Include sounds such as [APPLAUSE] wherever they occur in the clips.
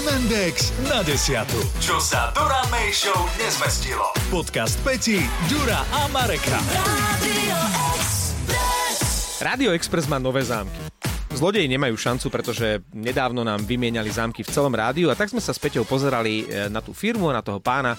Hemendex na desiatu. Čo sa Dura May Show nezmestilo. Podcast Peti, Dura a Mareka. Radio Express má nové zámky. Zlodeji nemajú šancu, pretože nedávno nám vymieniali zámky v celom rádiu a tak sme sa s Peťou pozerali e, na tú firmu, na toho pána,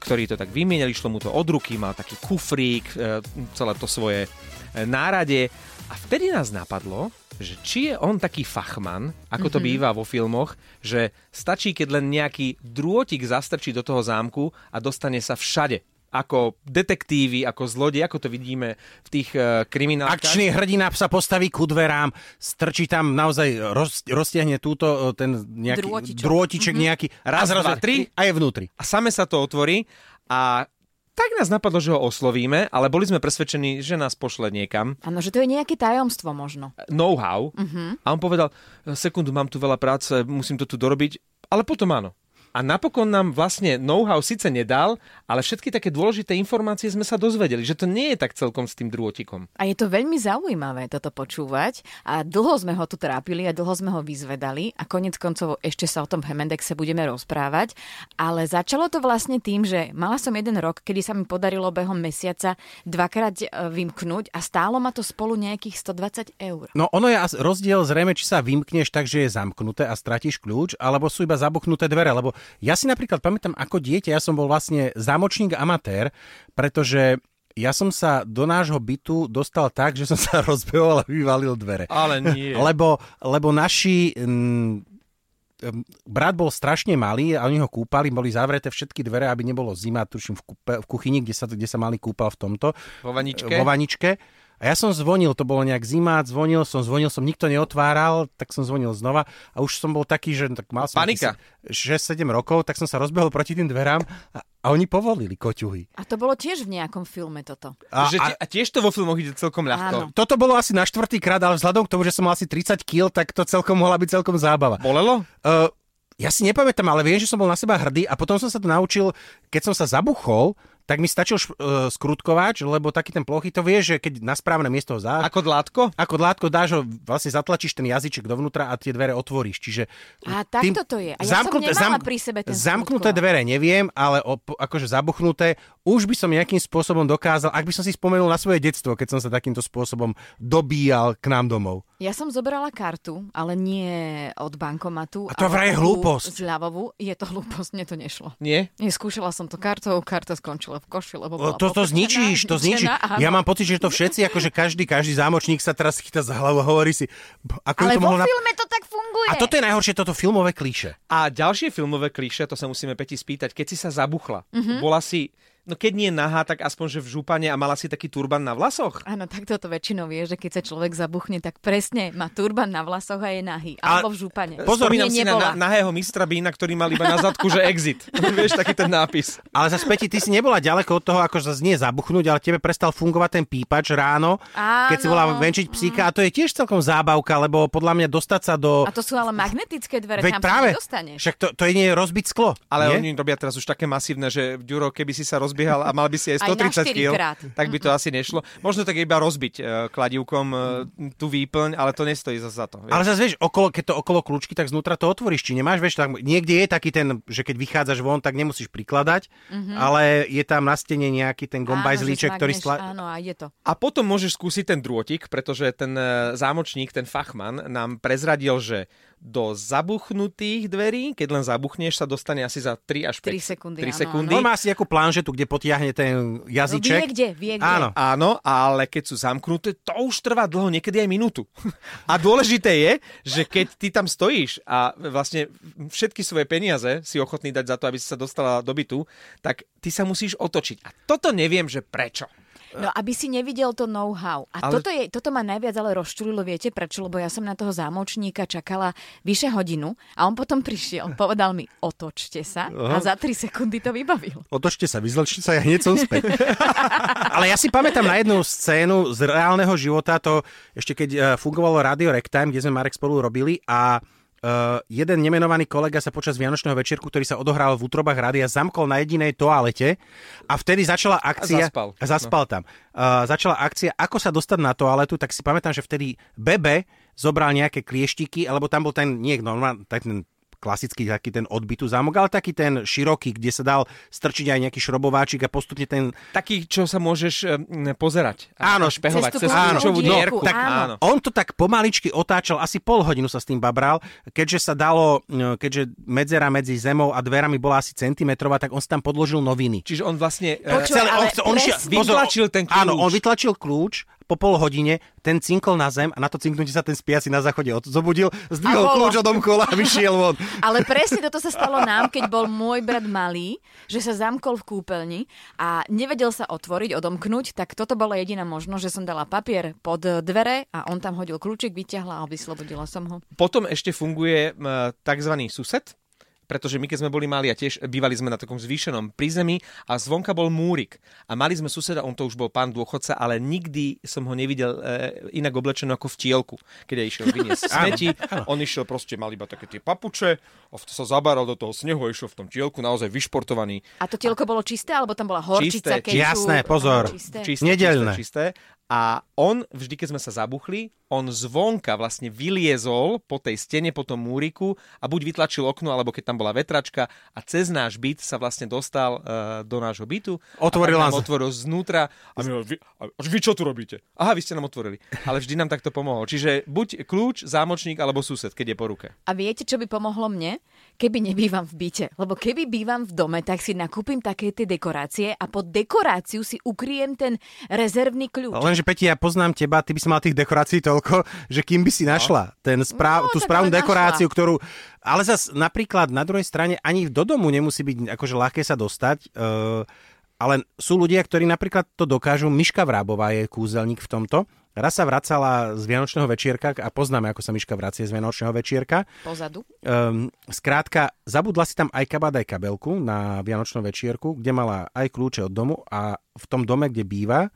ktorý to tak vymieniali, šlo mu to od ruky, mal taký kufrík, e, celé to svoje e, nárade a vtedy nás napadlo, že či je on taký fachman, ako to mm-hmm. býva vo filmoch, že stačí, keď len nejaký drôtik zastrčí do toho zámku a dostane sa všade ako detektívy, ako zlodej, ako to vidíme v tých uh, kriminálkach. Akčný hrdina sa postaví ku dverám, strčí tam naozaj, roz, roztiahne túto e, ten nejaký Drôtičok. drôtiček mm-hmm. nejaký, raz, Raz, raz, dva, tri. a je vnútri. A same sa to otvorí a tak nás napadlo, že ho oslovíme, ale boli sme presvedčení, že nás pošle niekam. Áno, že to je nejaké tajomstvo možno. Know-how. Uh-huh. A on povedal, sekundu, mám tu veľa práce, musím to tu dorobiť, ale potom áno. A napokon nám vlastne know-how síce nedal, ale všetky také dôležité informácie sme sa dozvedeli, že to nie je tak celkom s tým drôtikom. A je to veľmi zaujímavé toto počúvať a dlho sme ho tu trápili a dlho sme ho vyzvedali a konec koncov ešte sa o tom v Hemendexe budeme rozprávať, ale začalo to vlastne tým, že mala som jeden rok, kedy sa mi podarilo behom mesiaca dvakrát e, vymknúť a stálo ma to spolu nejakých 120 eur. No ono je as- rozdiel zrejme, či sa vymkneš tak, že je zamknuté a stratíš kľúč, alebo sú iba zabuchnuté dvere, lebo ja si napríklad pamätám ako dieťa, ja som bol vlastne zámočník amatér, pretože ja som sa do nášho bytu dostal tak, že som sa [LAUGHS] rozbehol a vyvalil dvere. Ale nie. [LAUGHS] Lebo, lebo naši... Mm, em, brat bol strašne malý a oni ho kúpali, boli zavreté všetky dvere, aby nebolo zima, tuším v, kúpe, v kuchyni, kde sa, kde sa mali kúpal v tomto. Vo vaničke? Vo vaničke. A ja som zvonil, to bolo nejak zima, zvonil som, zvonil som, nikto neotváral, tak som zvonil znova a už som bol taký, že tak mal som Panika. 6-7 rokov, tak som sa rozbehol proti tým dverám a, a oni povolili koťuhy. A to bolo tiež v nejakom filme toto. A, že a, a tiež to vo filmoch ide celkom ľahko. Áno. toto bolo asi na štvrtý krát, ale vzhľadom k tomu, že som mal asi 30 kg, tak to celkom mohla byť celkom zábava. Bolelo? Uh, ja si nepamätám, ale viem, že som bol na seba hrdý a potom som sa to naučil, keď som sa zabuchol, tak mi stačil š- uh, skrutkovač, lebo taký ten plochy, to vieš, že keď na správne miesto ho záš, Ako dlátko? ako dlátko dáš ho, vlastne zatlačíš ten jazyček dovnútra a tie dvere otvoríš. Čiže A takto to je. A ja som nemala pri sebe ten Zamknuté skrutkovač. dvere neviem, ale op, akože zabuchnuté, už by som nejakým spôsobom dokázal, ak by som si spomenul na svoje detstvo, keď som sa takýmto spôsobom dobíjal k nám domov. Ja som zobrala kartu, ale nie od bankomatu. A to ale vraj je hlúposť. Zľavovú. Je to hlúposť, mne to nešlo. Nie? Neskúšala som to kartou, karta skončila v koši, lebo bola To, to zničíš, to zničíš. Ja mám pocit, že to všetci, akože každý, každý zámočník sa teraz chytá za hlavu a hovorí si, ako Ale to mohlo... nap- filme to tak funguje. A toto je najhoršie, toto filmové klíše. A ďalšie filmové kliše, to sa musíme Peti spýtať, keď si sa zabuchla, Mhm. bola si, no keď nie nahá, tak aspoň, že v župane a mala si taký turban na vlasoch? Áno, tak toto väčšinou vie, že keď sa človek zabuchne, tak presne má turban na vlasoch a je nahý. A- Alebo v župane. Pozor, Spomínam Nie, si na, nebola. na nahého mistra Bína, ktorý mal iba na zadku, že exit. [LAUGHS] Vieš, taký ten nápis. Ale zase, Peti, ty si nebola ďaleko od toho, ako zase nie zabuchnúť, ale tebe prestal fungovať ten pípač ráno, Áno. keď si bola venčiť psíka. A to je tiež celkom zábavka, lebo podľa mňa dostať sa do... A to sú ale magnetické dvere, Veď tam práve, sa však to, to je nie rozbiť sklo. Ale nie? oni robia teraz už také masívne, že Ďuro, keby si sa rozbiehal a mal by si aj Aj na 130 štyri kg, tak by to asi nešlo. Možno tak iba rozbiť e, kladívkom e, tú výplň, ale to nestojí za, za to. Vieš. Ale zase vieš, okolo, keď to okolo kľúčky, tak znútra to otvoríš. Či nemáš, vieš, tak niekde je taký ten, že keď vychádzaš von, tak nemusíš prikladať, ale je tam na stene nejaký ten gombajzlíček, Mhm. Ktorý... Sla... Áno, a je to. A potom môžeš skúsiť ten drôtik, pretože ten e, zámočník, ten fachman nám prezradil, že do zabuchnutých dverí, keď len zabuchneš, sa dostane asi za 3 až 5 Tri sekundy, 3 áno, sekundy. On má asi nejakú planžetu, kde potiahne ten No, jazyček. vie kde, vie kde. Áno. Áno, ale keď sú zamknuté, to už trvá dlho, niekedy aj minútu. [LAUGHS] A dôležité je, že keď ty tam stojíš a vlastne všetky svoje peniaze si ochotný dať za to, aby si sa dostala do bytu, tak ty sa musíš otočiť. A toto neviem, že prečo. No, aby si nevidel to know-how. A Ale- toto, je, toto ma najviac ale rozčulilo, viete prečo? Lebo ja som na toho zámočníka čakala vyše hodinu a on potom prišiel, povedal mi, otočte sa a za 3 sekundy to vybavil. Otočte sa, vyzlečte sa, ja hneď som späť. [LAUGHS] Ale ja si pamätám na jednu scénu z reálneho života, to ešte keď eh, fungovalo Radio Rectime, kde sme Marek spolu robili a Uh, jeden nemenovaný kolega sa počas Vianočného večierku, ktorý sa odohral v útrobách rádia, zamkol na jedinej toalete a vtedy začala akcia... zaspal. A zaspal tam. Uh, začala akcia, ako sa dostať na toaletu, tak si pamätám, že vtedy Bebe zobral nejaké klieštiky, alebo tam bol ten, nie normálny, tak ten klasický taký ten odbytu zámok, ale taký ten široký, kde sa dal strčiť aj nejaký šrobováčik a postupne ten... Taký, čo sa môžeš e, pozerať. Áno, špehovať cez áno, dierku. tak, áno. On to tak pomaličky otáčal, asi pol hodinu sa s tým babral, keďže sa dalo, e, keďže medzera medzi zemou a dverami bola asi centimetrová, tak on si tam podložil noviny. Čiže on vlastne... e, ale on presne- pozor, Vytlačil ten kľúč. Áno, on vytlačil kľúč, po pol hodine ten cinkol na zem a na to cinknutie sa ten spiaci na záchode od- zobudil, zdvihol kľúč odomkol a vyšiel von. [LAUGHS] Ale presne toto sa stalo nám, keď bol môj brat malý, že sa zamkol v kúpeľni a nevedel sa otvoriť, odomknúť, tak toto bola jediná možnosť, že som dala papier pod dvere a on tam hodil kľúčik, vyťahla a vyslobodila som ho. Potom ešte funguje tzv. sused, pretože my keď sme boli mali a tiež bývali sme na takom zvýšenom prízemí a zvonka bol múrik. A mali sme suseda, on to už bol pán dôchodca, ale nikdy som ho nevidel e, inak oblečenú ako v tielku, keď ja išiel vyniesť smeti. on išiel proste, mal iba také tie papuče, a sa zabaral do toho snehu a išiel v tom tielku, naozaj vyšportovaný. A to tielko bolo čisté, alebo tam bola horčica, Čisté, kečup? jasné, pozor. Čisté. Čisté, Nedeľné. Čisté, čisté. A on, vždy keď sme sa zabuchli, on zvonka vlastne vyliezol po tej stene, po tom múriku a buď vytlačil okno, alebo keď tam bola vetračka a cez náš byt sa vlastne dostal uh, do nášho bytu. Otvoril nás. otvoril znútra. A my, vy, a vy čo tu robíte? Aha, vy ste nám otvorili. Ale vždy nám takto pomohol. Čiže buď kľúč, zámočník alebo sused, keď je po ruke. A viete, čo by pomohlo mne? Keby nebývam v byte. Lebo keby bývam v dome, tak si nakúpim také tie dekorácie a pod dekoráciu si ukryjem ten rezervný kľúč. Lenže Peti, ja poznám teba, ty by si mal tých dekorácií toľko, že kým by si našla ten správ, No, tú správnu dekoráciu, ktorú... Ale zas napríklad na druhej strane ani do domu nemusí byť akože ľahké sa dostať, uh, ale sú ľudia, ktorí napríklad to dokážu. Miška Vrábová je kúzelník v tomto. Raz sa vracala z Vianočného večierka a poznáme, ako sa Miška vracie z Vianočného večierka. Pozadu. Um, skrátka, zabudla si tam aj kabát, aj kabelku na Vianočnú večierku, kde mala aj kľúče od domu a v tom dome, kde býva,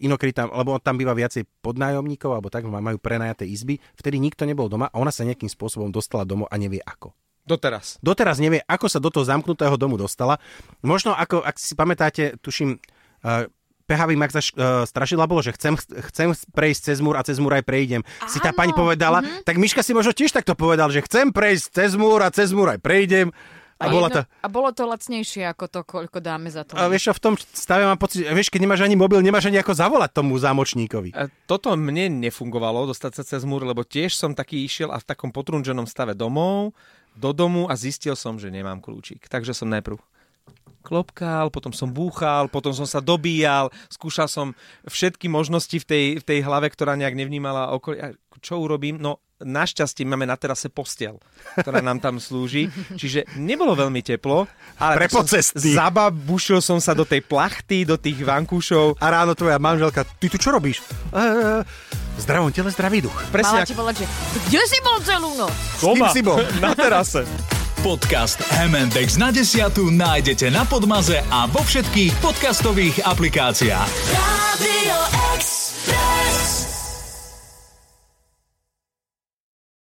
inokedy tam, lebo tam býva viacej podnájomníkov, alebo tak, majú prenajaté izby, vtedy nikto nebol doma a ona sa nejakým spôsobom dostala domov a nevie ako. Doteraz. Doteraz nevie, ako sa do toho zamknutého domu dostala. Možno, ako, ak si pamätáte, tuším, uh, pehavý mak zaš, uh, strašidla bolo, že chcem, chcem prejsť cez múr a cez múr aj prejdem. Si tá Áno, pani povedala, mm-hmm. tak Miška si možno tiež takto povedal, že chcem prejsť cez múr a cez múr aj prejdem. A, bola to... a bolo to lacnejšie ako to, koľko dáme za to. A vieš čo, v tom stave mám pocit, že vieš, keď nemáš ani mobil, nemáš ani ako zavolať tomu zámočníkovi. E, Toto mne nefungovalo, dostať sa cez múr, lebo tiež som taký išiel a v takom potrunženom stave domov, do domu a zistil som, že nemám kľúčik. Takže som najprv klopkal, potom som búchal, potom som sa dobíjal, skúšal som všetky možnosti v tej, v tej hlave, ktorá nejak nevnímala okolie. A Čo urobím? No, našťastie máme na terase postel, ktorá nám tam slúži, čiže nebolo veľmi teplo, ale Pre tak som- zababušil som sa do tej plachty, do tých vankúšov. A ráno tvoja manželka, ty tu čo robíš? Uh, zdravom tele, zdravý duch. Presne Mala ti povedať, že kde si bol celú noc? S kým si bol? [LAUGHS] na terase. Podcast Hemendex na desiatu nájdete na Podmaze a vo všetkých podcastových aplikáciách. Radio